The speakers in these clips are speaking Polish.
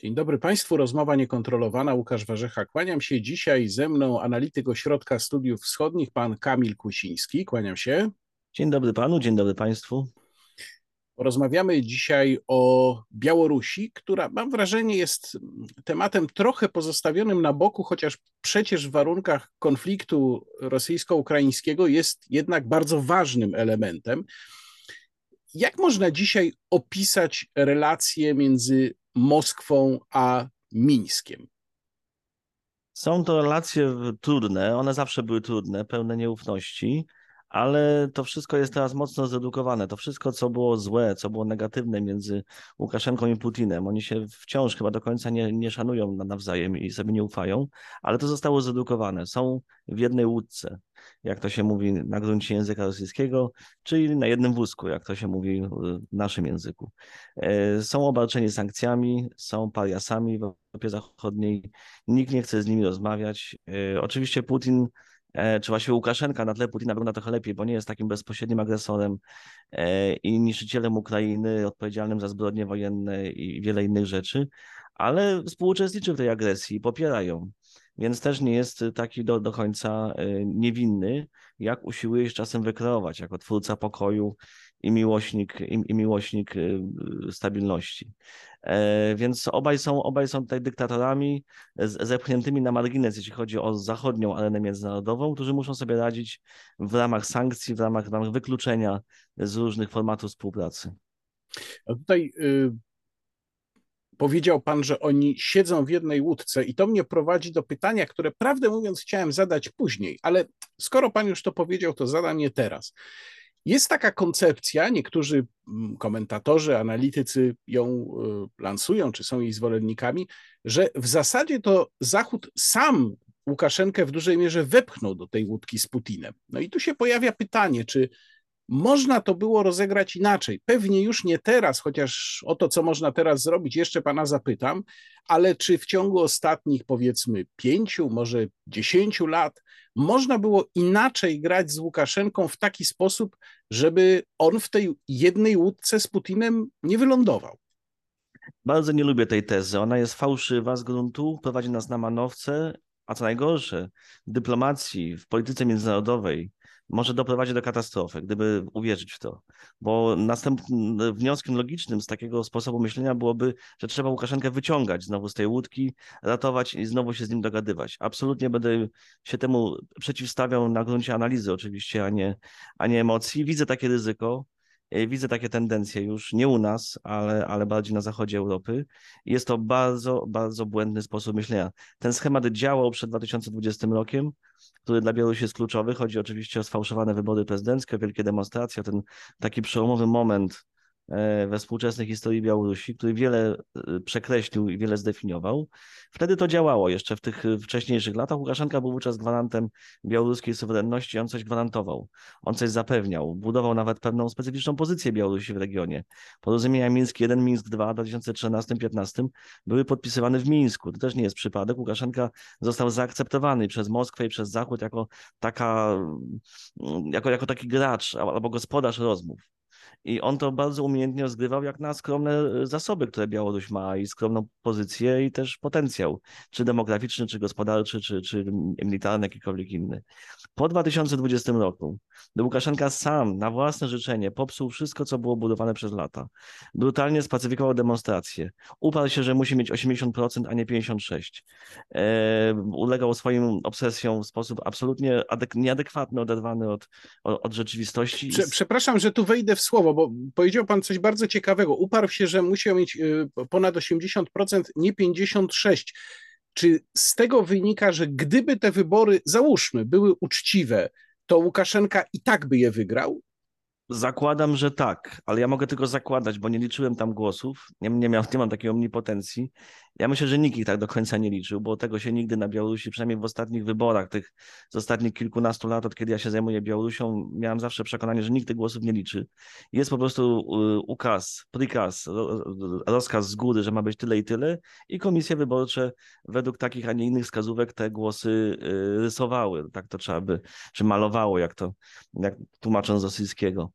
Dzień dobry Państwu. Rozmowa niekontrolowana. Łukasz Warzecha. Kłaniam się dzisiaj ze mną analityk Ośrodka Studiów Wschodnich, pan Kamil Kusiński. Kłaniam się. Dzień dobry panu, dzień dobry państwu. Porozmawiamy dzisiaj o Białorusi, która mam wrażenie jest tematem trochę pozostawionym na boku, chociaż przecież w warunkach konfliktu rosyjsko-ukraińskiego jest jednak bardzo ważnym elementem. Jak można dzisiaj opisać relacje między Moskwą a Mińskiem? Są to relacje trudne, one zawsze były trudne, pełne nieufności ale to wszystko jest teraz mocno zredukowane. To wszystko, co było złe, co było negatywne między Łukaszenką i Putinem, oni się wciąż chyba do końca nie, nie szanują nawzajem i sobie nie ufają, ale to zostało zredukowane. Są w jednej łódce, jak to się mówi na gruncie języka rosyjskiego, czyli na jednym wózku, jak to się mówi w naszym języku. E, są obarczeni sankcjami, są pariasami w Europie Zachodniej, nikt nie chce z nimi rozmawiać. E, oczywiście Putin czy właśnie Łukaszenka na tle Putina wygląda trochę lepiej, bo nie jest takim bezpośrednim agresorem e, i niszczycielem Ukrainy, odpowiedzialnym za zbrodnie wojenne i wiele innych rzeczy, ale współuczestniczy w tej agresji, popiera ją. Więc też nie jest taki do, do końca e, niewinny, jak usiłuje czasem wykreować jako twórca pokoju i miłośnik, i, i miłośnik stabilności. E, więc obaj są, obaj są tutaj dyktatorami zepchniętymi na margines, jeśli chodzi o zachodnią arenę międzynarodową, którzy muszą sobie radzić w ramach sankcji, w ramach, w ramach wykluczenia z różnych formatów współpracy. A tutaj y, powiedział pan, że oni siedzą w jednej łódce, i to mnie prowadzi do pytania, które prawdę mówiąc chciałem zadać później, ale skoro pan już to powiedział, to zadam je teraz. Jest taka koncepcja, niektórzy mm, komentatorzy, analitycy ją y, lansują, czy są jej zwolennikami, że w zasadzie to Zachód sam Łukaszenkę w dużej mierze wepchnął do tej łódki z Putinem. No i tu się pojawia pytanie, czy można to było rozegrać inaczej. Pewnie już nie teraz, chociaż o to, co można teraz zrobić, jeszcze pana zapytam, ale czy w ciągu ostatnich powiedzmy pięciu, może dziesięciu lat można było inaczej grać z Łukaszenką w taki sposób, żeby on w tej jednej łódce z Putinem nie wylądował? Bardzo nie lubię tej tezy. Ona jest fałszywa z gruntu, prowadzi nas na manowce, a co najgorsze, w dyplomacji, w polityce międzynarodowej może doprowadzić do katastrofy, gdyby uwierzyć w to. Bo następnym wnioskiem logicznym z takiego sposobu myślenia byłoby, że trzeba Łukaszenkę wyciągać znowu z tej łódki, ratować i znowu się z nim dogadywać. Absolutnie będę się temu przeciwstawiał na gruncie analizy oczywiście, a nie, a nie emocji. Widzę takie ryzyko. E, widzę takie tendencje już nie u nas, ale, ale bardziej na zachodzie Europy. Jest to bardzo, bardzo błędny sposób myślenia. Ten schemat działał przed 2020 rokiem, który dla Białorusi jest kluczowy. Chodzi oczywiście o sfałszowane wybory prezydenckie, o wielkie demonstracje, o ten taki przełomowy moment we współczesnej historii Białorusi, który wiele e, przekreślił i wiele zdefiniował. Wtedy to działało jeszcze w tych wcześniejszych latach. Łukaszenka był wówczas gwarantem białoruskiej suwerenności, on coś gwarantował, on coś zapewniał, budował nawet pewną specyficzną pozycję Białorusi w regionie. Porozumienia Mińsk 1, Mińsk 2 w 2013-2015 były podpisywane w Mińsku. To też nie jest przypadek. Łukaszenka został zaakceptowany przez Moskwę i przez Zachód jako, taka, jako, jako taki gracz albo gospodarz rozmów. I on to bardzo umiejętnie rozgrywał jak na skromne e, zasoby, które Białoruś ma i skromną pozycję i też potencjał, czy demograficzny, czy gospodarczy, czy, czy militarny, jakikolwiek inny. Po 2020 roku Łukaszenka sam na własne życzenie popsuł wszystko, co było budowane przez lata. Brutalnie spacyfikował demonstracje. Uparł się, że musi mieć 80%, a nie 56%. E, ulegał swoim obsesjom w sposób absolutnie nieadekwatny, oderwany od, od, od rzeczywistości. Prze, przepraszam, że tu wejdę w słowo, bo powiedział pan coś bardzo ciekawego. Uparł się, że musiał mieć y, ponad 80%, nie 56%. Czy z tego wynika, że gdyby te wybory, załóżmy, były uczciwe, to Łukaszenka i tak by je wygrał? Zakładam, że tak, ale ja mogę tylko zakładać, bo nie liczyłem tam głosów, nie, nie, miał, nie mam takiej omnipotencji. Ja myślę, że nikt ich tak do końca nie liczył, bo tego się nigdy na Białorusi, przynajmniej w ostatnich wyborach, tych z ostatnich kilkunastu lat, od kiedy ja się zajmuję Białorusią, miałem zawsze przekonanie, że nikt tych głosów nie liczy. Jest po prostu y, ukaz, prikaz, rozkaz z góry, że ma być tyle i tyle i komisje wyborcze według takich, a nie innych wskazówek te głosy y, rysowały, tak to trzeba by, czy malowało, jak to, jak tłumacząc z rosyjskiego.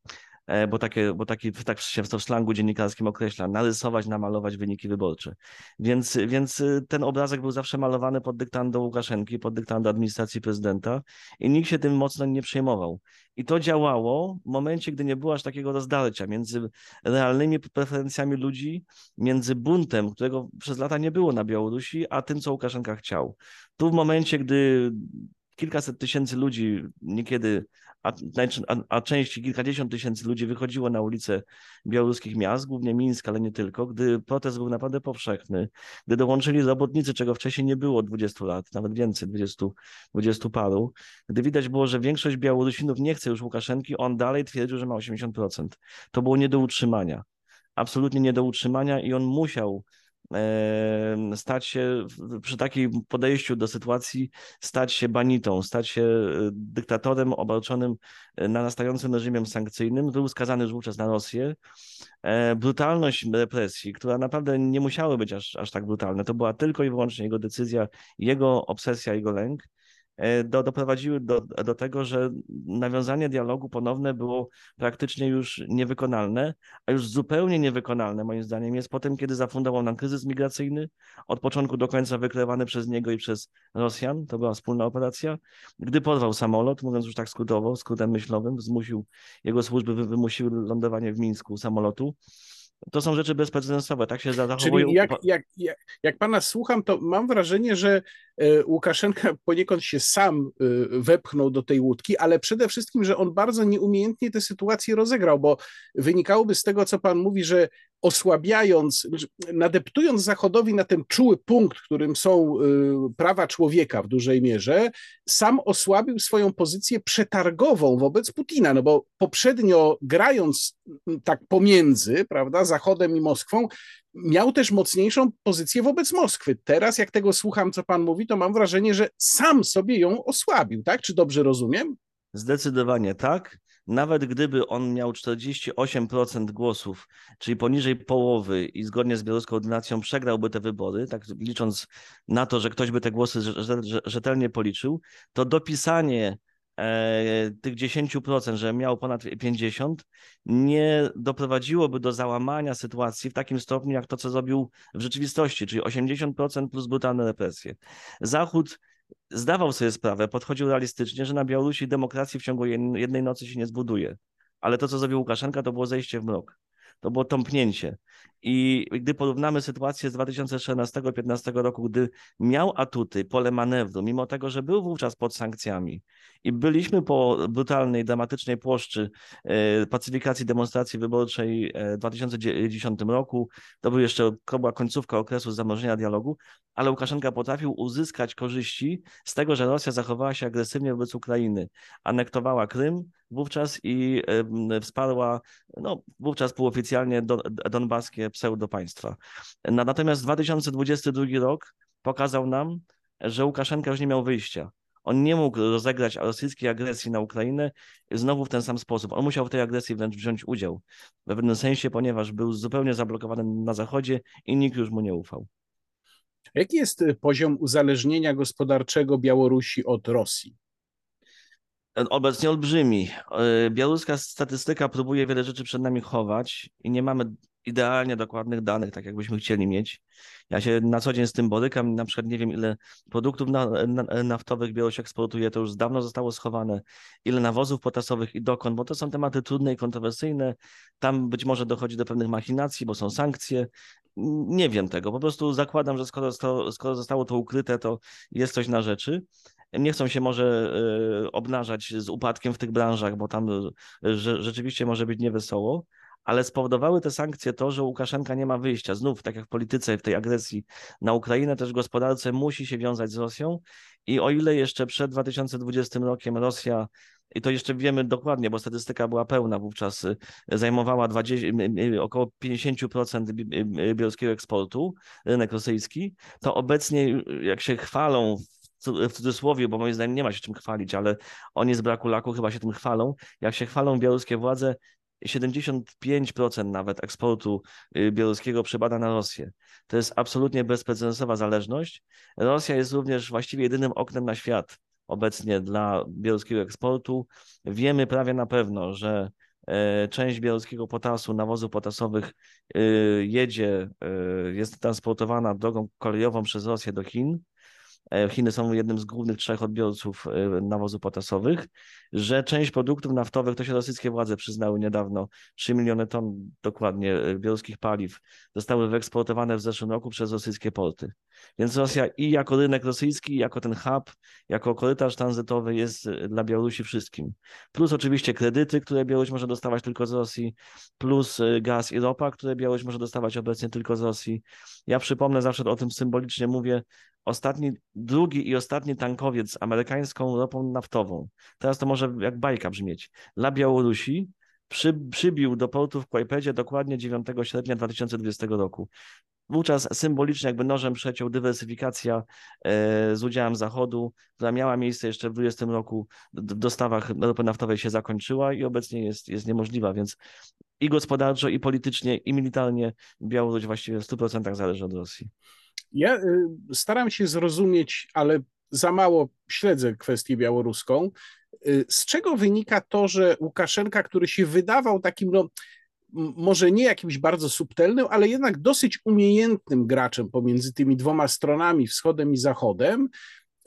E, bo, takie, bo taki, tak się w slangu dziennikarskim określa, narysować, namalować wyniki wyborcze. Więc, więc y, ten obrazek był zawsze malowany pod dyktando Łukaszenki, pod dyktando administracji prezydenta i nikt się tym mocno nie przejmował. I to działało w momencie, gdy nie było aż takiego rozdarcia między realnymi preferencjami ludzi, między buntem, którego przez lata nie było na Białorusi, a tym, co Łukaszenka chciał. Tu w momencie, gdy kilkaset tysięcy ludzi niekiedy a, a, a częściej kilkadziesiąt tysięcy ludzi wychodziło na ulice białoruskich miast, głównie Mińsk, ale nie tylko, gdy protest był naprawdę powszechny, gdy dołączyli robotnicy, czego wcześniej nie było 20 lat, nawet więcej, 20, 20 paru, gdy widać było, że większość Białorusinów nie chce już Łukaszenki, on dalej twierdził, że ma 80%. To było nie do utrzymania. Absolutnie nie do utrzymania i on musiał stać się przy takim podejściu do sytuacji, stać się banitą, stać się e, dyktatorem obarczonym e, narastającym reżimem sankcyjnym. Był skazany wówczas na Rosję. E, brutalność represji, która naprawdę nie musiały być aż, aż tak brutalne, to była tylko i wyłącznie jego decyzja, jego obsesja, jego lęk. E, do, doprowadziły do, do tego, że nawiązanie dialogu ponowne było praktycznie już niewykonalne, a już zupełnie niewykonalne moim zdaniem. Jest potem, kiedy zafundował nam kryzys migracyjny, od początku do końca wykrywany przez niego i przez Rosjan, to była wspólna operacja, gdy porwał samolot, mówiąc już tak skrótowo, skrótem myślowym, zmusił, jego służby wymusiły lądowanie w Mińsku samolotu, to są rzeczy bezprecedensowe, tak się zachowuje. Czyli jak, jak, jak, jak pana słucham, to mam wrażenie, że e, Łukaszenka poniekąd się sam e, wepchnął do tej łódki, ale przede wszystkim, że on bardzo nieumiejętnie tę sytuację rozegrał, bo wynikałoby z tego, co pan mówi, że osłabiając, nadeptując Zachodowi na ten czuły punkt, którym są y, prawa człowieka w dużej mierze, sam osłabił swoją pozycję przetargową wobec Putina, no bo poprzednio grając mm, tak pomiędzy, prawda, Zachodem i Moskwą, miał też mocniejszą pozycję wobec Moskwy. Teraz, jak tego słucham, co pan mówi, to mam wrażenie, że sam sobie ją osłabił, tak? Czy dobrze rozumiem? Zdecydowanie tak nawet gdyby on miał 48% głosów, czyli poniżej połowy i zgodnie z białoruską ordynacją przegrałby te wybory, tak licząc na to, że ktoś by te głosy rzetelnie policzył, to dopisanie e, tych 10%, że miał ponad 50%, nie doprowadziłoby do załamania sytuacji w takim stopniu, jak to, co zrobił w rzeczywistości, czyli 80% plus brutalne represje. Zachód zdawał sobie sprawę, podchodził realistycznie, że na Białorusi demokracji w ciągu jednej nocy się nie zbuduje. Ale to, co zrobił Łukaszenka, to było zejście w mrok. To było tąpnięcie. I gdy porównamy sytuację z 2014-2015 roku, gdy miał atuty, pole manewru, mimo tego, że był wówczas pod sankcjami i byliśmy po brutalnej, dramatycznej płoszczy e, pacyfikacji demonstracji wyborczej e, w 2010 roku, to był jeszcze, była końcówka okresu zamrożenia dialogu, ale Łukaszenka potrafił uzyskać korzyści z tego, że Rosja zachowała się agresywnie wobec Ukrainy, anektowała Krym wówczas i wsparła, no wówczas półoficjalnie donbaskie pseudopaństwa. Natomiast 2022 rok pokazał nam, że Łukaszenka już nie miał wyjścia. On nie mógł rozegrać rosyjskiej agresji na Ukrainę znowu w ten sam sposób. On musiał w tej agresji wręcz wziąć udział w pewnym sensie, ponieważ był zupełnie zablokowany na Zachodzie i nikt już mu nie ufał. Jaki jest poziom uzależnienia gospodarczego Białorusi od Rosji? Obecnie olbrzymi. E, białoruska statystyka próbuje wiele rzeczy przed nami chować i nie mamy idealnie dokładnych danych, tak jakbyśmy chcieli mieć. Ja się na co dzień z tym borykam, na przykład nie wiem ile produktów na, na, naftowych Białoruś eksportuje, to już dawno zostało schowane, ile nawozów potasowych i dokąd, bo to są tematy trudne i kontrowersyjne, tam być może dochodzi do pewnych machinacji, bo są sankcje, nie wiem tego, po prostu zakładam, że skoro, skoro zostało to ukryte, to jest coś na rzeczy. Nie chcą się może e, obnażać z upadkiem w tych branżach, bo tam e, rzeczywiście może być niewesoło, ale spowodowały te sankcje to, że Łukaszenka nie ma wyjścia. Znów, tak jak w polityce, w tej agresji na Ukrainę, też gospodarce musi się wiązać z Rosją. I o ile jeszcze przed 2020 rokiem Rosja, i to jeszcze wiemy dokładnie, bo statystyka była pełna wówczas, e, zajmowała 20, około 50% białoruskiego eksportu, rynek rosyjski, to obecnie, jak się chwalą w cudzysłowie, bo moim zdaniem nie ma się czym chwalić, ale oni z braku laku chyba się tym chwalą. Jak się chwalą białoruskie władze, 75% nawet eksportu y, białoruskiego przypada na Rosję. To jest absolutnie bezprecedensowa zależność. Rosja jest również właściwie jedynym oknem na świat obecnie dla białoruskiego eksportu. Wiemy prawie na pewno, że część białoruskiego potasu, nawozów potasowych jedzie, jest transportowana drogą kolejową przez Rosję do Chin E, Chiny są jednym z głównych trzech odbiorców e, nawozów potasowych, że część produktów naftowych, to się rosyjskie władze przyznały niedawno, 3 miliony ton dokładnie e, białoruskich paliw zostały wyeksportowane w zeszłym roku przez rosyjskie porty. Więc Rosja i jako rynek rosyjski, jako ten hub, jako korytarz tranzytowy jest dla Białorusi wszystkim. Plus oczywiście kredyty, które Białoruś może dostawać tylko z Rosji, plus gaz i ropa, które Białoruś może dostawać obecnie tylko z Rosji. Ja przypomnę, zawsze o tym symbolicznie mówię, ostatni, drugi i ostatni tankowiec z amerykańską ropą naftową. Teraz to może jak bajka brzmieć. Dla Białorusi przy, przybił do portu w Kłajpedzie dokładnie 9 sierpnia 2020 roku. Wówczas symbolicznie jakby nożem przeciął dywersyfikacja e, z udziałem Zachodu, która miała miejsce jeszcze w 2020 roku w dostawach ropy naftowej się zakończyła i obecnie jest, jest niemożliwa, więc i gospodarczo, i politycznie, i militarnie Białoruś właściwie w 100% zależy od Rosji. Ja y, staram się zrozumieć, ale za mało śledzę kwestię białoruską. Y, z czego wynika to, że Łukaszenka, który się wydawał takim, no, może nie jakimś bardzo subtelnym, ale jednak dosyć umiejętnym graczem pomiędzy tymi dwoma stronami, wschodem i zachodem,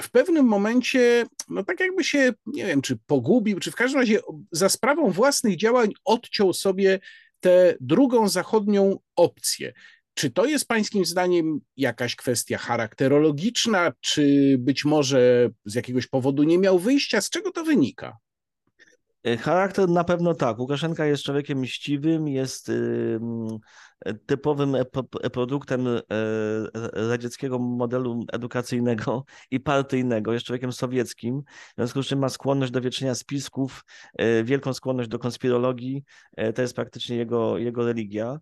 w pewnym momencie, no tak jakby się, nie wiem, czy pogubił, czy w każdym razie za sprawą własnych działań odciął sobie tę drugą zachodnią opcję. Czy to jest Pańskim zdaniem jakaś kwestia charakterologiczna, czy być może z jakiegoś powodu nie miał wyjścia? Z czego to wynika? E, charakter na pewno tak. Łukaszenka jest człowiekiem mściwym, jest typowym produktem e, radzieckiego modelu edukacyjnego i partyjnego, jest człowiekiem sowieckim, w związku z czym ma skłonność do wieczenia spisków, e, wielką skłonność do konspirologii, to jest praktycznie jego, jego religia.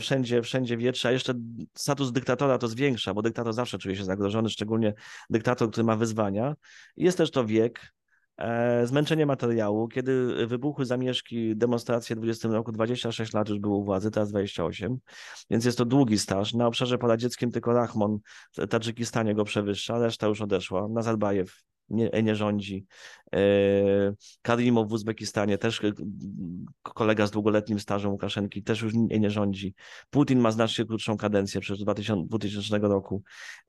Wszędzie, wszędzie wietrze, a jeszcze status dyktatora to zwiększa, bo dyktator zawsze czuje się zagrożony, szczególnie dyktator, który ma wyzwania. Jest też to wiek, E, zmęczenie materiału. Kiedy wybuchły zamieszki, demonstracje w 20 roku, 26 lat już było u władzy, teraz 28, więc jest to długi staż. Na obszarze poradzieckim tylko Rahmon w Tadżykistanie go przewyższa, reszta już odeszła. Nazarbajew nie, nie rządzi. E, Karimow w Uzbekistanie, też e, kolega z długoletnim stażem Łukaszenki, też już nie, nie rządzi. Putin ma znacznie krótszą kadencję, przecież 2000, 2000 roku,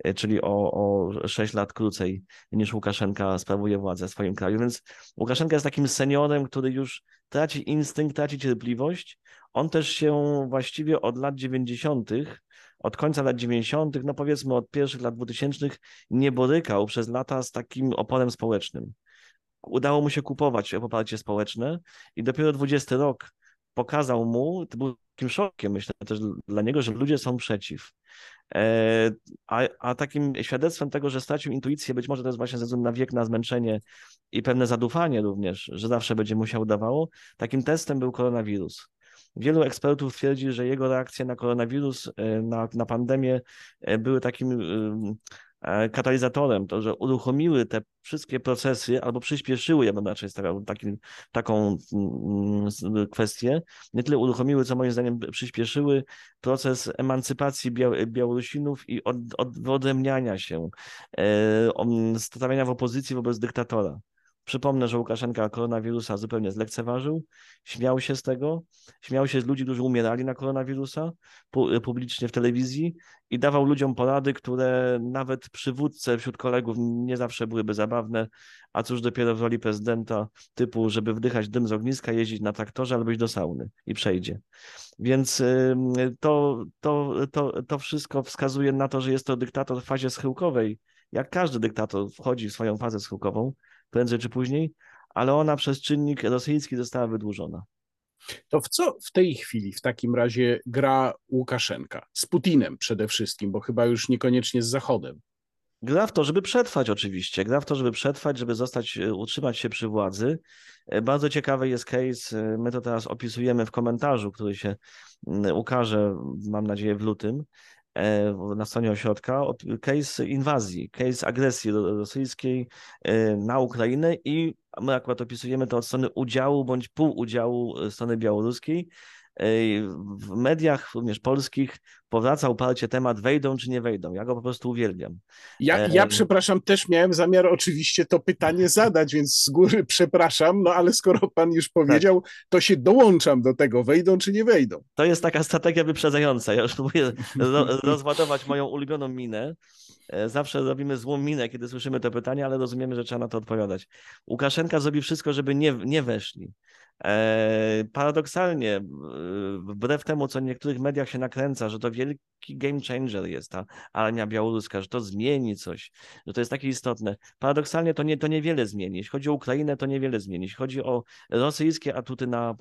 e, czyli o, o 6 lat krócej niż Łukaszenka sprawuje władzę w swoim kraju. Więc Łukaszenka jest takim seniorem, który już traci instynkt, traci cierpliwość. On też się właściwie od lat 90 od końca lat 90., no powiedzmy od pierwszych lat 2000 nie borykał przez lata z takim oporem społecznym. Udało mu się kupować poparcie społeczne i dopiero 20 rok pokazał mu, to był takim szokiem, myślę też dla niego, że ludzie są przeciw. E, a, a takim świadectwem tego, że stracił intuicję, być może to jest właśnie ze względu na wiek, na zmęczenie i pewne zadufanie również, że zawsze będzie mu się udawało, takim testem był koronawirus. Wielu ekspertów twierdzi, że jego reakcje na koronawirus, e, na, na pandemię e, były takim e, katalizatorem, to, że uruchomiły te wszystkie procesy albo przyspieszyły, ja bym raczej stawiał taką mm, kwestię, nie tyle uruchomiły, co moim zdaniem przyspieszyły proces emancypacji Białorusinów i od, od, wyodrębniania się, stawiania w opozycji wobec dyktatora. Przypomnę, że Łukaszenka koronawirusa zupełnie zlekceważył, śmiał się z tego, śmiał się z ludzi, którzy umierali na koronawirusa publicznie w telewizji i dawał ludziom porady, które nawet przywódce wśród kolegów nie zawsze byłyby zabawne, a cóż dopiero w roli prezydenta typu, żeby wdychać dym z ogniska, jeździć na traktorze albo iść do sauny i przejdzie. Więc to, to, to, to wszystko wskazuje na to, że jest to dyktator w fazie schyłkowej, jak każdy dyktator wchodzi w swoją fazę schyłkową, prędzej czy później, ale ona przez czynnik rosyjski została wydłużona. To w co w tej chwili w takim razie gra Łukaszenka? Z Putinem przede wszystkim, bo chyba już niekoniecznie z Zachodem. Gra w to, żeby przetrwać oczywiście. Gra w to, żeby przetrwać, żeby zostać, e, utrzymać się przy władzy. E, bardzo ciekawy jest case, e, my to teraz opisujemy w komentarzu, który się ukaże, mam nadzieję, w lutym. E, na stronie ośrodka case inwazji, case agresji rosyjskiej e, na Ukrainę i my akurat opisujemy to od strony udziału bądź półudziału strony białoruskiej. w mediach również polskich powraca uparcie temat wejdą czy nie wejdą. Ja go po prostu uwielbiam. Ja, ja przepraszam, też miałem zamiar oczywiście to pytanie zadać, więc z góry przepraszam, no ale skoro pan już powiedział, tak. to się dołączam do tego, wejdą czy nie wejdą. To jest taka strategia wyprzedzająca. Ja już próbuję rozładować moją ulubioną minę. E, zawsze robimy złą minę, kiedy słyszymy to pytanie, ale rozumiemy, że trzeba na to odpowiadać. Łukaszenka zrobi wszystko, żeby nie, nie weszli. E, paradoksalnie, wbrew temu, co w niektórych mediach się nakręca, że to wielki game changer jest ta armia białoruska, że to zmieni coś, że to jest takie istotne. Paradoksalnie to, nie, to niewiele zmieni. Jeśli chodzi o Ukrainę, to niewiele zmieni. Jeśli chodzi o rosyjskie atuty na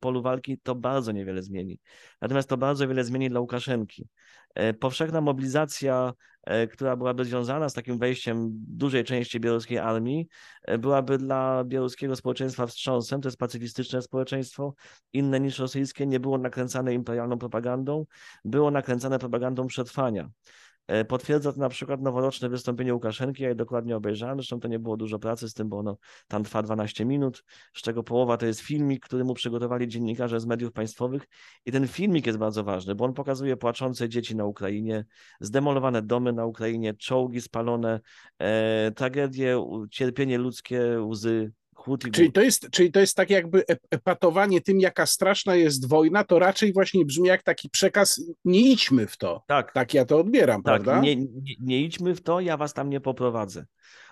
polu walki, to bardzo niewiele zmieni. Natomiast to bardzo wiele zmieni dla Łukaszenki. E, powszechna mobilizacja, e, która byłaby związana z takim wejściem dużej części białoruskiej armii, e, byłaby dla białoruskiego społeczeństwa wstrząsem. To jest pacyfistyczne społeczeństwo, inne niż rosyjskie, nie było nakręcane imperialną propagandą, było nakręcane propagandą przetrwania. E, potwierdza to na przykład noworoczne wystąpienie Łukaszenki, ja je dokładnie obejrzałem, zresztą to nie było dużo pracy z tym, bo ono tam trwa 12 minut, z czego połowa to jest filmik, który mu przygotowali dziennikarze z mediów państwowych i ten filmik jest bardzo ważny, bo on pokazuje płaczące dzieci na Ukrainie, zdemolowane domy na Ukrainie, czołgi spalone, e, tragedie, cierpienie ludzkie, łzy, Czyli to, jest, czyli to jest tak jakby epatowanie tym, jaka straszna jest wojna, to raczej właśnie brzmi jak taki przekaz, nie idźmy w to. Tak, tak ja to odbieram, tak, prawda? Nie, nie, nie idźmy w to, ja was tam nie poprowadzę.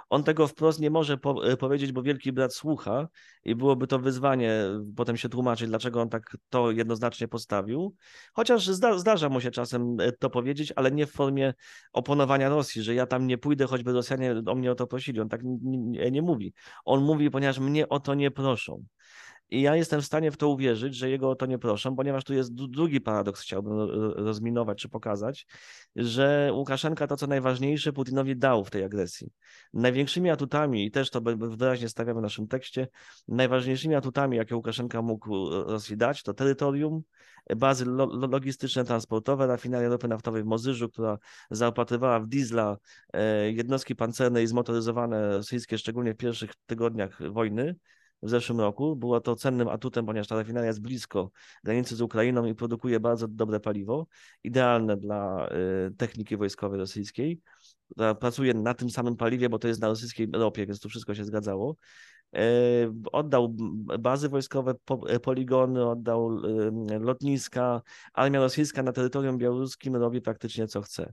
On tego wprost nie może po, e, powiedzieć, bo wielki brat słucha i byłoby to wyzwanie potem się tłumaczyć, dlaczego on tak to jednoznacznie postawił. Chociaż zda, zdarza mu się czasem e, to powiedzieć, ale nie w formie oponowania Rosji, że ja tam nie pójdę, choćby Rosjanie o mnie o to prosili. On tak nie mówi. On mówi, ponieważ mnie o to nie proszą. I ja jestem w stanie w to uwierzyć, że jego o to nie proszą, ponieważ tu jest drugi paradoks, chciałbym rozminować czy pokazać, że Łukaszenka to, co najważniejsze, Putinowi dał w tej agresji. Największymi atutami, i też to wyraźnie stawiamy w naszym tekście, najważniejszymi atutami, jakie Łukaszenka mógł Rosji dać, to terytorium, bazy logistyczne, transportowe, rafineria ropy naftowej w Mozyżu, która zaopatrywała w diesla e, jednostki pancerne i zmotoryzowane rosyjskie, szczególnie w pierwszych tygodniach wojny, w zeszłym roku. Było to cennym atutem, ponieważ ta rafineria jest blisko granicy z Ukrainą i produkuje bardzo dobre paliwo, idealne dla y, techniki wojskowej rosyjskiej, pracuje na tym samym paliwie, bo to jest na rosyjskiej ropie, więc tu wszystko się zgadzało. Y, oddał bazy wojskowe, poligony, oddał y, lotniska. Armia rosyjska na terytorium białoruskim robi praktycznie co chce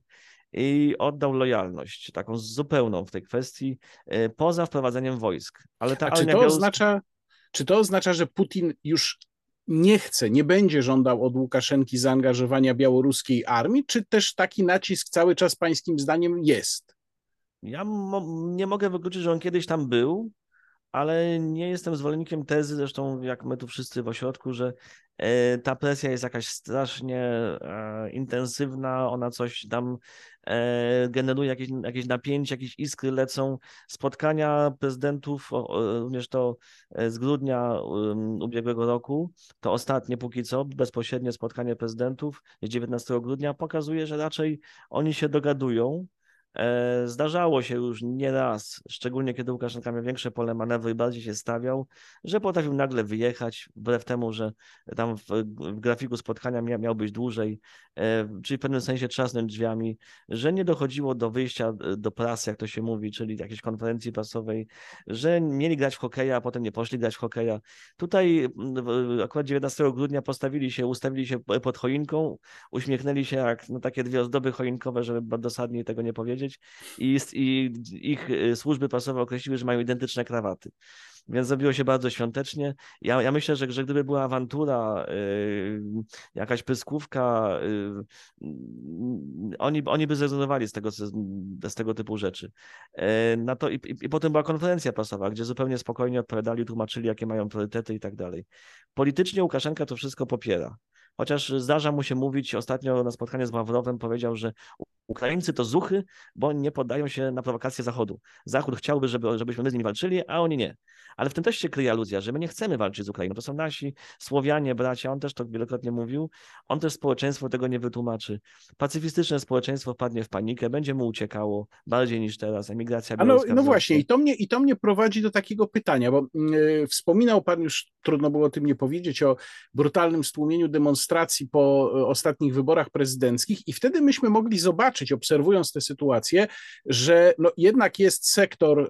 i oddał lojalność, taką zupełną w tej kwestii, e, poza wprowadzeniem wojsk. Ale ta A czy to, oznacza, czy to oznacza, że Putin już nie chce, nie będzie żądał od Łukaszenki zaangażowania białoruskiej armii, czy też taki nacisk cały czas pańskim zdaniem jest? Ja mo nie mogę wykluczyć, że on kiedyś tam był, ale nie jestem zwolennikiem tezy, zresztą jak my tu wszyscy w ośrodku, że ta presja jest jakaś strasznie e, intensywna, ona coś tam e, generuje jakieś, jakieś napięcie, jakieś iskry lecą. Spotkania prezydentów, również to z grudnia ubiegłego roku, to ostatnie póki co, bezpośrednie spotkanie prezydentów z 19 grudnia pokazuje, że raczej oni się dogadują, E, zdarzało się już nieraz, szczególnie kiedy Łukaszenka miał większe pole manewru i bardziej się stawiał, że potrafił nagle wyjechać, wbrew temu, że tam w, w grafiku spotkania miał, miał być dłużej, e, czyli w pewnym sensie trzasnąć drzwiami, że nie dochodziło do wyjścia e, do prasy, jak to się mówi, czyli jakiejś konferencji prasowej, że mieli grać w hokeja, a potem nie poszli grać w hokeja. Tutaj akurat 19 grudnia postawili się, ustawili się pod choinką, uśmiechnęli się jak no, takie dwie ozdoby choinkowe, żeby dosadniej tego nie powiedzieć, powiedzieć, i, i ich y, służby prasowe określiły, że mają identyczne krawaty. Więc zrobiło się bardzo świątecznie. Ja, ja myślę, że, że gdyby była awantura, yy, jakaś pyskówka, yy, oni, oni by zrezygnowali z tego, z tego typu rzeczy. Yy, na to i, i, i, potem była konferencja prasowa, gdzie zupełnie spokojnie odpowiadali, tłumaczyli, jakie mają priorytety i tak dalej. Politycznie Łukaszenka to wszystko popiera. Chociaż zdarza mu się mówić, ostatnio na spotkaniu z Ławrowem powiedział, że Ukraińcy to zuchy, bo nie poddają się na prowokacje Zachodu. Zachód chciałby, żeby, żebyśmy my z nimi walczyli, a oni nie. Ale w tym też się kryje aluzja, że my nie chcemy walczyć z Ukrainą. To są nasi Słowianie, bracia, on też to wielokrotnie mówił. On też społeczeństwo tego nie wytłumaczy. Pacyfistyczne społeczeństwo wpadnie w panikę, będzie mu uciekało bardziej niż teraz, emigracja no, no właśnie, i to, mnie, i to mnie prowadzi do takiego pytania, bo yy, wspominał Pan już, trudno było o tym nie powiedzieć, o brutalnym stłumieniu demonstracji po e, ostatnich wyborach prezydenckich i wtedy myśmy mogli zobaczyć, obserwując tę sytuację, że no, jednak jest sektor e,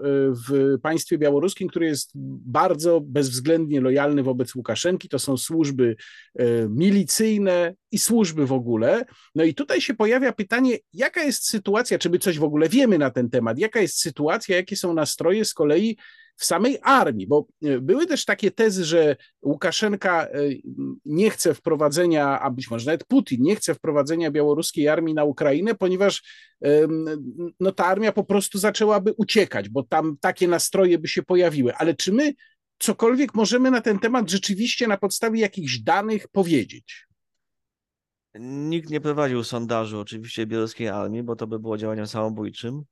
w państwie białoruskim, który jest bardzo bezwzględnie lojalny wobec Łukaszenki, to są służby e, milicyjne i służby w ogóle. No i tutaj się pojawia pytanie, jaka jest sytuacja, czy my coś w ogóle wiemy na ten temat, jaka jest sytuacja, jakie są nastroje? Z kolei w samej armii, bo e, były też takie tezy, że Łukaszenka e, nie chce wprowadzenia, a być może nawet Putin nie chce wprowadzenia białoruskiej armii na Ukrainę, ponieważ no, ta armia po prostu zaczęłaby uciekać, bo tam takie nastroje by się pojawiły. Ale czy my cokolwiek możemy na ten temat rzeczywiście na podstawie jakichś danych powiedzieć? Nikt nie prowadził sondażu oczywiście białoruskiej armii, bo to by było działaniem samobójczym.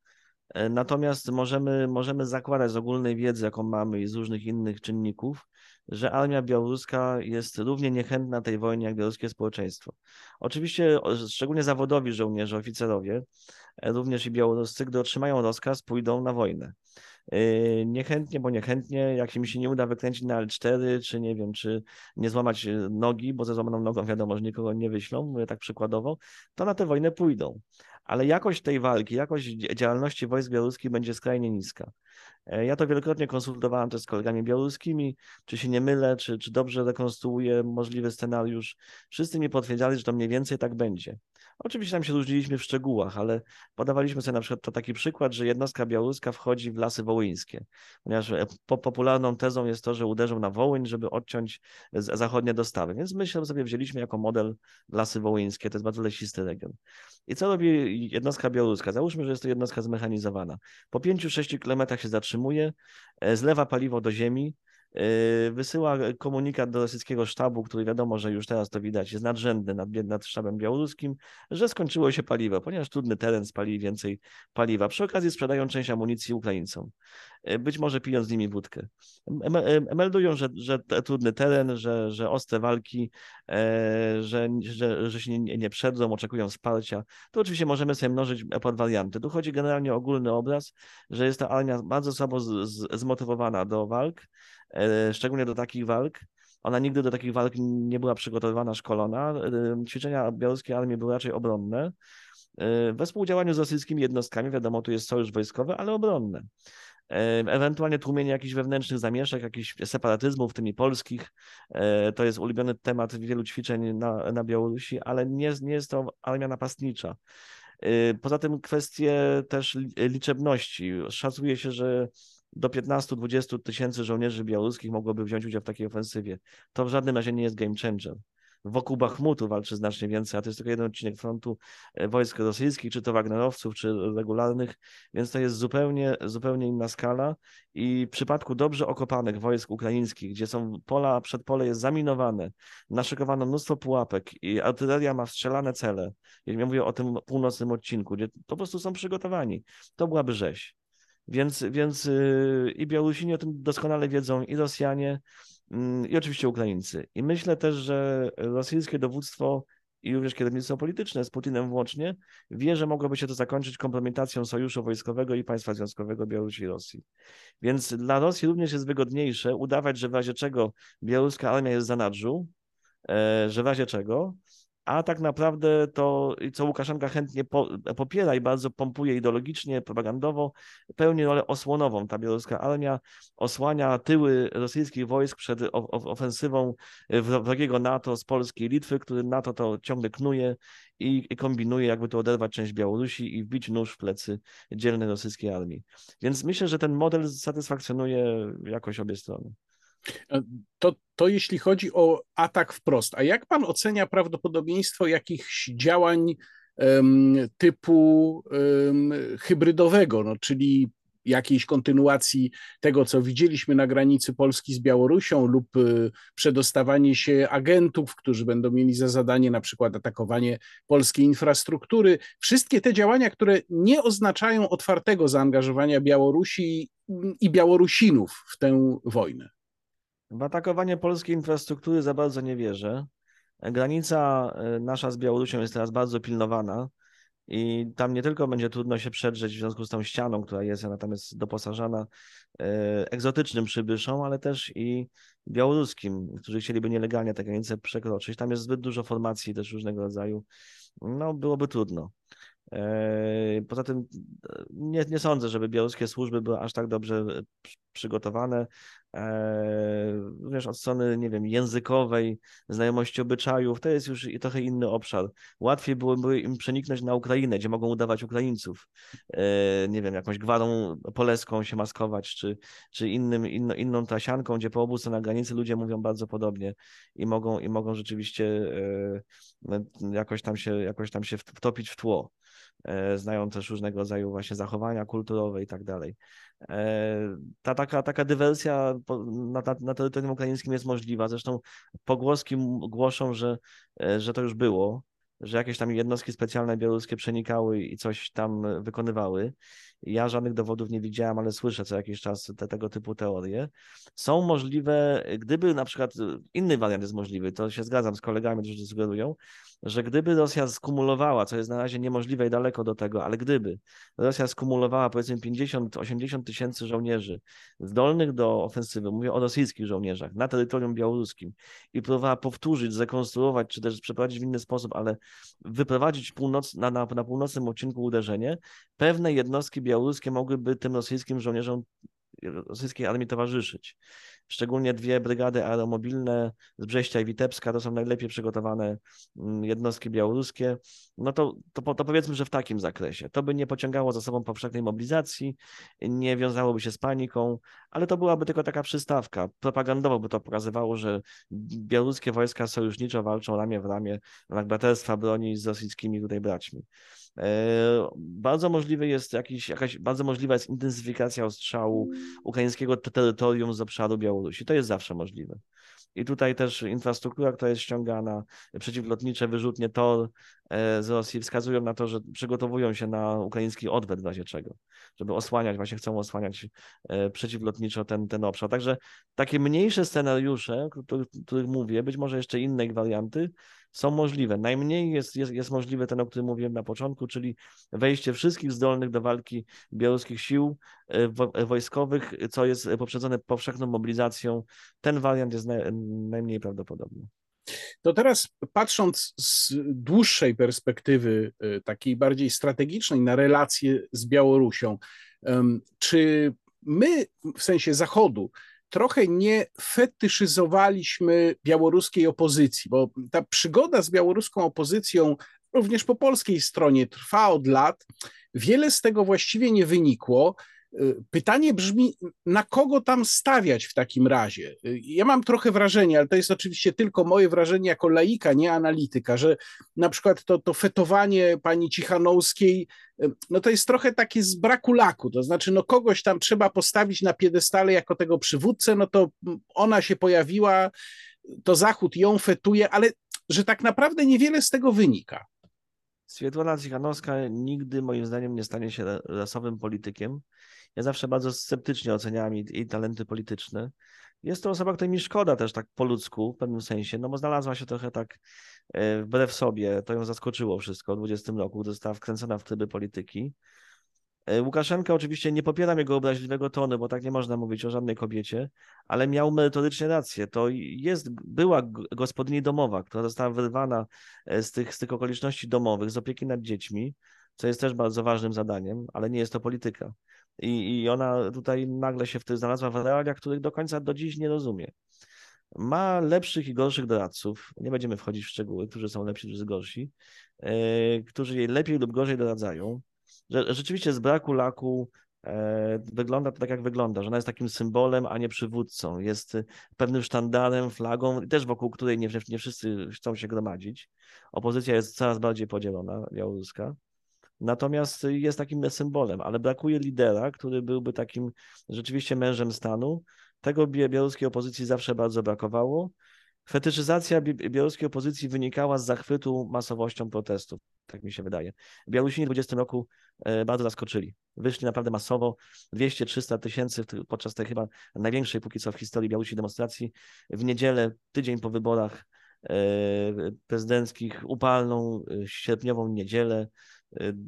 E, natomiast możemy, możemy zakładać z ogólnej wiedzy, jaką mamy i z różnych innych czynników, że armia białoruska jest równie niechętna tej wojnie jak białoruskie społeczeństwo. Oczywiście szczególnie zawodowi żołnierze, oficerowie, e, również i białoruscy, gdy otrzymają rozkaz, pójdą na wojnę. E, niechętnie, bo niechętnie, jak im się nie uda wykręcić na L4, czy nie wiem, czy nie złamać nogi, bo ze złamaną nogą wiadomo, że nikogo nie wyślą, mówię tak przykładowo, to na tę wojnę pójdą ale jakość tej walki, jakość działalności wojsk białoruskich będzie skrajnie niska. E, ja to wielokrotnie konsultowałem też z kolegami białoruskimi, czy się nie mylę, czy, czy dobrze rekonstruuję możliwy scenariusz. Wszyscy mi potwierdzali, że to mniej więcej tak będzie. Oczywiście tam się różniliśmy w szczegółach, ale podawaliśmy sobie na przykład to taki przykład, że jednostka białoruska wchodzi w lasy wołyńskie, ponieważ e, po, popularną tezą jest to, że uderzą na Wołyń, żeby odciąć zachodnie dostawy. Więc my sobie wzięliśmy jako model lasy wołyńskie, to jest bardzo lesisty region. I co robi jednostka białoruska? Załóżmy, że jest to jednostka zmechanizowana. Po 5-6 kilometrach się zatrzymuje, e, zlewa paliwo do ziemi, wysyła komunikat do rosyjskiego sztabu, który wiadomo, że już teraz to widać, jest nadrzędny nad, nad sztabem białoruskim, że skończyło się paliwo, ponieważ trudny teren spali więcej paliwa. Przy okazji sprzedają część amunicji Ukraińcom. E, być może pijąc z nimi wódkę. Meldują, że, że trudny teren, że, że ostre walki, e, że, że, że się nie, nie oczekują wsparcia. To oczywiście możemy sobie mnożyć pod warianty. Tu chodzi generalnie o ogólny obraz, że jest ta armia bardzo słabo z, z, zmotywowana do walk, szczególnie do takich walk. Ona nigdy do takich walk nie była przygotowywana, szkolona. Ćwiczenia białoruskiej armii były raczej obronne. We współdziałaniu z rosyjskimi jednostkami, wiadomo, tu jest sojusz wojskowy, ale obronne ewentualnie tłumienie jakichś wewnętrznych zamieszek, jakichś separatyzmów, tymi polskich. E, to jest ulubiony temat wielu ćwiczeń na, na Białorusi, ale nie, nie jest to armia napastnicza. E, poza tym kwestie też liczebności. Szacuje się, że do 15-20 tysięcy żołnierzy białoruskich mogłoby wziąć udział w takiej ofensywie. To w żadnym razie nie jest game changer wokół Bachmutu walczy znacznie więcej, a to jest tylko jeden odcinek frontu e, wojsk rosyjskich, czy to Wagnerowców, czy regularnych, więc to jest zupełnie, zupełnie inna skala i w przypadku dobrze okopanych wojsk ukraińskich, gdzie są pola, przedpole jest zaminowane, naszykowano mnóstwo pułapek i artyleria ma strzelane cele, ja mówię o tym północnym odcinku, gdzie po prostu są przygotowani, to byłaby rzeź. Więc, więc yy, i Białorusini o tym doskonale wiedzą, i Rosjanie, Mm, i oczywiście Ukraińcy. I myślę też, że rosyjskie dowództwo i również kierownictwo polityczne z Putinem włącznie wie, że mogłoby się to zakończyć kompromitacją sojuszu wojskowego i państwa związkowego Białorusi i Rosji. Więc dla Rosji również jest wygodniejsze udawać, że w razie czego białoruska armia jest za nadrzu, e, że w razie czego, a tak naprawdę to, co Łukaszenka chętnie po, popiera i bardzo pompuje ideologicznie, propagandowo, pełni rolę osłonową. Ta białoruska armia osłania tyły rosyjskich wojsk przed ofensywą wrogiego NATO z Polski i Litwy, który NATO to ciągle knuje i kombinuje, jakby to oderwać część Białorusi i wbić nóż w plecy dzielnej rosyjskiej armii. Więc myślę, że ten model satysfakcjonuje jakoś obie strony. To, to jeśli chodzi o atak wprost. A jak pan ocenia prawdopodobieństwo jakichś działań um, typu um, hybrydowego, no, czyli jakiejś kontynuacji tego, co widzieliśmy na granicy Polski z Białorusią, lub y, przedostawanie się agentów, którzy będą mieli za zadanie na przykład atakowanie polskiej infrastruktury. Wszystkie te działania, które nie oznaczają otwartego zaangażowania Białorusi i Białorusinów w tę wojnę. W atakowanie polskiej infrastruktury za bardzo nie wierzę. Granica y, nasza z Białorusią jest teraz bardzo pilnowana. I tam nie tylko będzie trudno się przedrzeć w związku z tą ścianą, która jest, ona tam jest doposażana e, egzotycznym przybyszom, ale też i białoruskim, którzy chcieliby nielegalnie te granice przekroczyć. Tam jest zbyt dużo formacji też różnego rodzaju. No, byłoby trudno. E, poza tym e, nie, nie sądzę, żeby białoruskie służby były aż tak dobrze przygotowane. E, wiesz, od strony, nie wiem, językowej, znajomości obyczajów, to jest już trochę inny obszar. Łatwiej byłoby im przeniknąć na Ukrainę, gdzie mogą udawać Ukraińców. Nie wiem, jakąś gwarą poleską się maskować, czy, czy innym, inno, inną trasianką, gdzie po obu stronach granicy ludzie mówią bardzo podobnie i mogą, i mogą rzeczywiście jakoś tam się, jakoś tam się wtopić w tło. E, znają też różnego rodzaju właśnie zachowania kulturowe i tak dalej. E, ta taka, taka dywersja na, na terytorium ukraińskim jest możliwa. Zresztą pogłoski głoszą, że, e, że to już było, że jakieś tam jednostki specjalne białoruskie przenikały i coś tam wykonywały. Ja żadnych dowodów nie widziałem, ale słyszę co jakiś czas te, tego typu teorie. Są możliwe, gdyby na przykład inny wariant jest możliwy, to się zgadzam z kolegami, którzy sugerują, że gdyby Rosja skumulowała, co jest na razie niemożliwe i daleko do tego, ale gdyby Rosja skumulowała powiedzmy 50-80 tysięcy żołnierzy zdolnych do ofensywy, mówię o rosyjskich żołnierzach, na terytorium białoruskim i próbowała powtórzyć, zrekonstruować, czy też przeprowadzić w inny sposób, ale wyprowadzić północ, na, na, na północnym odcinku uderzenie, pewne jednostki białoruskie mogłyby tym rosyjskim żołnierzom rosyjskiej armii towarzyszyć. Szczególnie dwie brygady aeromobilne z Brześcia i Witebska to są najlepiej przygotowane mm, jednostki białoruskie. No to, to, to powiedzmy, że w takim zakresie. To by nie pociągało za sobą powszechnej mobilizacji, nie wiązałoby się z paniką, ale to byłaby tylko taka przystawka. Propagandowo by to pokazywało, że białoruskie wojska sojuszniczo walczą ramię w ramię w braterstwa broni z rosyjskimi tutaj braćmi. E, bardzo możliwy jest jakiś, jakaś, bardzo możliwa jest intensyfikacja ostrzału ukraińskiego terytorium z obszaru Białorusi. To jest zawsze możliwe. I tutaj też infrastruktura, która jest ściągana, przeciwlotnicze wyrzutnie TOR e, z Rosji wskazują na to, że przygotowują się na ukraiński odwet w razie czego, żeby osłaniać, właśnie chcą osłaniać e, przeciwlotniczo ten, ten obszar. Także takie mniejsze scenariusze, o których mówię, być może jeszcze inne warianty, są możliwe. Najmniej jest, jest, jest możliwe ten, o którym mówiłem na początku, czyli wejście wszystkich zdolnych do walki białoruskich sił e, wojskowych, co jest poprzedzone powszechną mobilizacją. Ten wariant jest naj, najmniej prawdopodobny. To teraz patrząc z dłuższej perspektywy, e, takiej bardziej strategicznej na relacje z Białorusią, czy my w sensie Zachodu trochę nie fetyszyzowaliśmy białoruskiej opozycji, bo ta przygoda z białoruską opozycją również po polskiej stronie trwa od lat. Wiele z tego właściwie nie wynikło. Pytanie brzmi, na kogo tam stawiać w takim razie? Ja mam trochę wrażenie, ale to jest oczywiście tylko moje wrażenie jako laika, nie analityka, że na przykład to, to fetowanie pani Cichanowskiej, no to jest trochę takie z braku laku, to znaczy no kogoś tam trzeba postawić na piedestale jako tego przywódcę, no to ona się pojawiła, to Zachód ją fetuje, ale że tak naprawdę niewiele z tego wynika. Swietłana Cichanowska nigdy moim zdaniem nie stanie się rasowym politykiem. Ja zawsze bardzo sceptycznie oceniam jej, jej talenty polityczne. Jest to osoba, której mi szkoda też tak po ludzku w pewnym sensie, no bo znalazła się trochę tak e, wbrew sobie, to ją zaskoczyło wszystko w 20 roku, została wkręcona w tryby polityki. E, Łukaszenka oczywiście nie popieram jego obraźliwego tonu, bo tak nie można mówić o żadnej kobiecie, ale miał merytorycznie rację. To jest, była gospodyni domowa, która została wyrwana e, z tych, z tych okoliczności domowych, z opieki nad dziećmi, co jest też bardzo ważnym zadaniem, ale nie jest to polityka. I, i ona tutaj nagle się w tym znalazła w realiach, których do końca do dziś nie rozumie. Ma lepszych i gorszych doradców, nie będziemy wchodzić w szczegóły, którzy są lepsi, którzy gorsi, yy, którzy jej lepiej lub gorzej doradzają. Że, rzeczywiście z braku laku e, wygląda to tak, jak wygląda, że ona jest takim symbolem, a nie przywódcą. Jest pewnym sztandarem, flagą, też wokół której nie, nie wszyscy chcą się gromadzić. Opozycja jest coraz bardziej podzielona, białoruska. Natomiast jest takim symbolem, ale brakuje lidera, który byłby takim rzeczywiście mężem stanu. Tego białoruskiej opozycji zawsze bardzo brakowało. Fetyszyzacja białoruskiej opozycji wynikała z zachwytu masowością protestów, tak mi się wydaje. Białorusini w 20 roku e, bardzo zaskoczyli. Wyszli naprawdę masowo, 200-300 tysięcy podczas tej chyba największej póki co w historii Białorusi demonstracji. W niedzielę, tydzień po wyborach e, prezydenckich, upalną e, sierpniową niedzielę.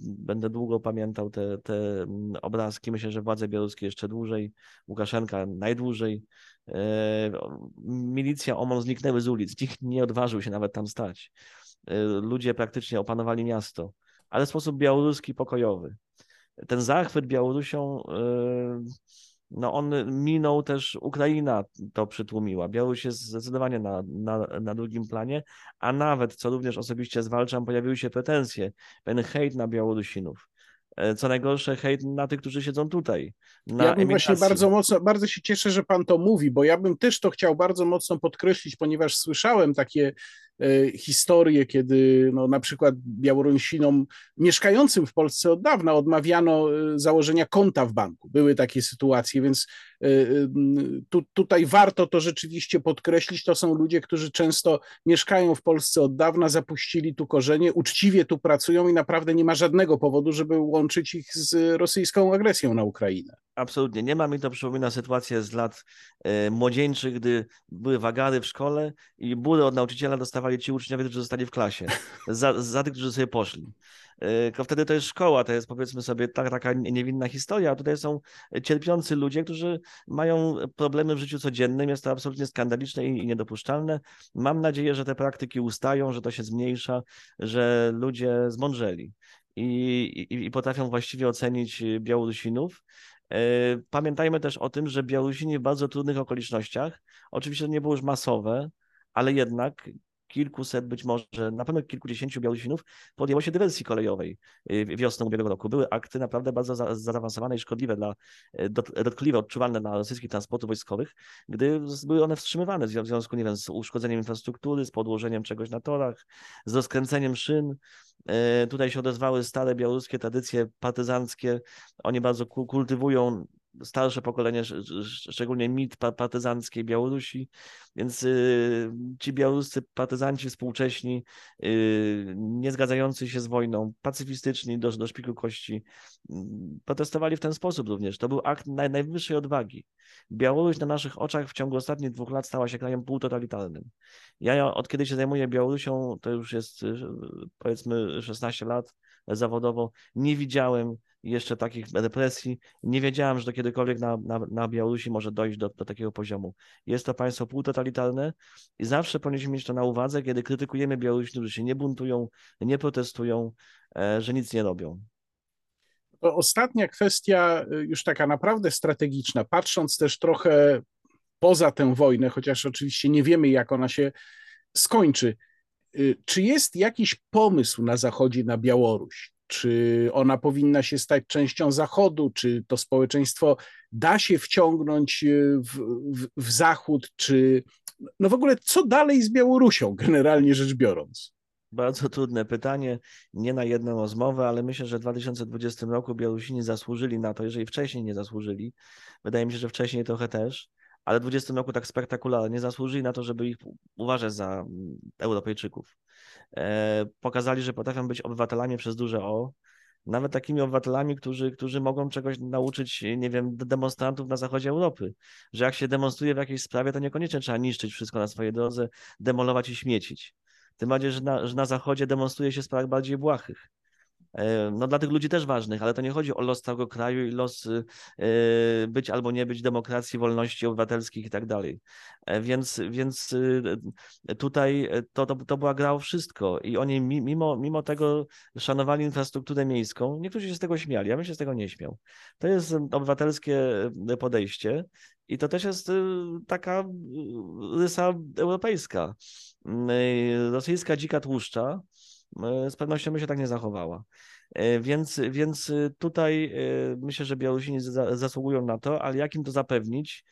Będę długo pamiętał te, te mm, obrazki. Myślę, że władze białoruskie jeszcze dłużej, Łukaszenka najdłużej. E, milicja OMON zniknęły z ulic, nikt nie odważył się nawet tam stać. E, ludzie praktycznie opanowali miasto, ale w sposób białoruski, pokojowy. Ten zachwyt Białorusią, no on minął też, Ukraina to przytłumiła. Białoruś jest zdecydowanie na, na, na drugim planie, a nawet, co również osobiście zwalczam, pojawiły się pretensje, pewien hejt na Białorusinów. E, co najgorsze, hejt na tych, którzy siedzą tutaj. ja bym emigracji. właśnie bardzo mocno, bardzo się cieszę, że pan to mówi, bo ja bym też to chciał bardzo mocno podkreślić, ponieważ słyszałem takie historie, kiedy no, na przykład Białorusinom mieszkającym w Polsce od dawna odmawiano e, założenia konta w banku. Były takie sytuacje, więc e, tu, tutaj warto to rzeczywiście podkreślić. To są ludzie, którzy często mieszkają w Polsce od dawna, zapuścili tu korzenie, uczciwie tu pracują i naprawdę nie ma żadnego powodu, żeby łączyć ich z rosyjską agresją na Ukrainę. Absolutnie. Nie ma mi to przypomina sytuację z lat e, młodzieńczych, gdy były wagary w szkole i bury od nauczyciela ci uczniowie, którzy zostali w klasie, za, za tych, którzy sobie poszli. E, wtedy to jest szkoła, to jest powiedzmy sobie ta, taka niewinna historia, a tutaj są cierpiący ludzie, którzy mają problemy w życiu codziennym. Jest to absolutnie skandaliczne i, i niedopuszczalne. Mam nadzieję, że te praktyki ustają, że to się zmniejsza, że ludzie zmądrzeli. I, i, i potrafią właściwie ocenić Białorusinów. E, pamiętajmy też o tym, że Białorusini w bardzo trudnych okolicznościach, oczywiście to nie było już masowe, ale jednak kilkuset, być może na pewno kilkudziesięciu Białorusinów podjęło się dywersji kolejowej y, wiosną ubiegłego roku. Były akty naprawdę bardzo zaawansowane i szkodliwe dla, y, dotkliwe, odczuwalne dla rosyjskich transportów wojskowych, gdy były one wstrzymywane w związku, nie wiem, z uszkodzeniem infrastruktury, z podłożeniem czegoś na torach, z rozkręceniem szyn. Y, tutaj się odezwały stare białoruskie tradycje partyzanckie. Oni bardzo kultywują starsze pokolenie, szczególnie mit partyzanckiej Białorusi, więc y, ci białoruscy partyzanci współcześni, y, nie zgadzający się z wojną, pacyfistyczni do, do szpiku kości, mm, protestowali w ten sposób również. To był akt naj, najwyższej odwagi. Białoruś na naszych oczach w ciągu ostatnich dwóch lat stała się krajem półtotalitarnym. Ja od kiedy się zajmuję Białorusią, to już jest y, powiedzmy 16 lat zawodowo, nie widziałem jeszcze takich represji. Nie wiedziałem, że to kiedykolwiek na, na, na Białorusi może dojść do, do takiego poziomu. Jest to państwo półtotalitarne i zawsze powinniśmy mieć to na uwadze, kiedy krytykujemy Białorusinów, że się nie buntują, nie protestują, e, że nic nie robią. Ostatnia kwestia, y, już taka naprawdę strategiczna, patrząc też trochę poza tę wojnę, chociaż oczywiście nie wiemy, jak ona się skończy. Y, czy jest jakiś pomysł na Zachodzie na Białoruś? czy ona powinna się stać częścią Zachodu, czy to społeczeństwo da się wciągnąć e, w, w, w Zachód, czy no w ogóle co dalej z Białorusią, generalnie rzecz biorąc? Bardzo trudne pytanie, nie na jedną rozmowę, ale myślę, że w 2020 roku Białorusini zasłużyli na to, jeżeli wcześniej nie zasłużyli. Wydaje mi się, że wcześniej trochę też, ale w 2020 roku tak spektakularnie zasłużyli na to, żeby ich uważać za mm, Europejczyków. E, pokazali, że potrafią być obywatelami przez duże O, nawet takimi obywatelami, którzy, którzy mogą czegoś nauczyć, nie wiem, demonstrantów na zachodzie Europy, że jak się demonstruje w jakiejś sprawie, to niekoniecznie trzeba niszczyć wszystko na swojej drodze, demolować i śmiecić. Tym bardziej, że na, że na zachodzie demonstruje się w sprawach bardziej błahych. E, no dla tych ludzi też ważnych, ale to nie chodzi o los całego kraju i los y, y, być albo nie być demokracji, wolności obywatelskich i tak dalej. E, więc, więc y, tutaj to, to, to była gra o wszystko i oni mimo, mimo tego szanowali infrastrukturę miejską. Niektórzy się z tego śmiali, ja bym się z tego nie śmiał. To jest obywatelskie podejście i to też jest taka rysa europejska. Rosyjska dzika tłuszcza E, z pewnością by się tak nie zachowała. E, więc, więc tutaj e, myślę, że Białorusini zasługują na to, ale jak im to zapewnić?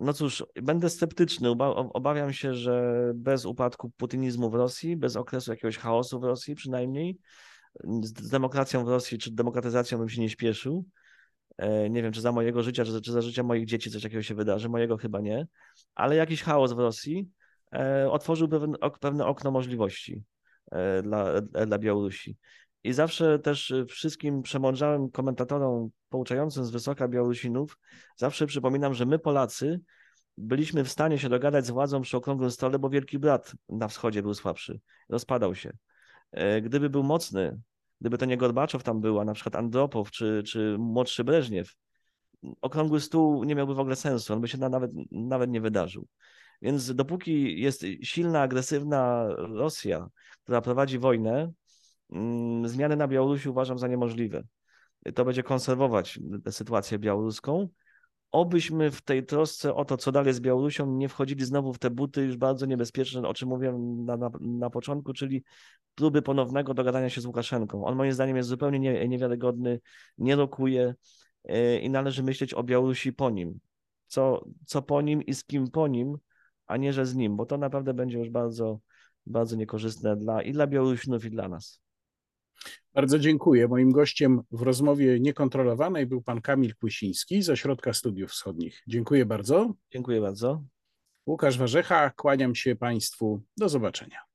No cóż, będę sceptyczny. Obawiam się, że bez upadku putinizmu w Rosji, bez okresu jakiegoś chaosu w Rosji przynajmniej, z demokracją w Rosji czy demokratyzacją bym się nie śpieszył. E, Nie wiem, czy za mojego życia, czy, za życia moich dzieci coś takiego się wydarzy. Mojego chyba nie. Ale jakiś chaos w Rosji e, otworzył pewne, ok- pewne okno możliwości e, dla, e, dla Białorusi. I zawsze też e, wszystkim przemądrzałym komentatorom pouczającym z wysoka Białorusinów, zawsze przypominam, że my Polacy byliśmy w stanie się dogadać z władzą przy okrągłym stole, bo Wielki Brat na wschodzie był słabszy, rozpadał się. E, Gdyby był mocny, gdyby to nie Gorbaczow tam był, a na przykład Andropow czy, czy młodszy Breżniew, okrągły stół nie miałby w ogóle sensu, on by się na, nawet, nawet nie wydarzył. Więc dopóki jest silna, agresywna Rosja, która prowadzi wojnę, mm, zmiany na Białorusi uważam za niemożliwe. To będzie konserwować sytuację białoruską. Obyśmy w tej trosce o to, co dalej z Białorusią, nie wchodzili znowu w te buty już bardzo niebezpieczne, o czym mówiłem na, na, na początku, czyli próby ponownego dogadania się z Łukaszenką. On moim zdaniem jest zupełnie nie, niewiarygodny, nie rokuje yy, i należy myśleć o Białorusi po nim. Co, co po nim i z kim po nim, a nie, że z nim, bo to naprawdę będzie już bardzo, bardzo niekorzystne dla, i dla Białorusinów, i dla nas. Bardzo dziękuję. Moim gościem w rozmowie niekontrolowanej był pan Kamil Kłysiński z Ośrodka Studiów Wschodnich. Dziękuję bardzo. Dziękuję bardzo. Łukasz Warzecha, kłaniam się Państwu. Do zobaczenia.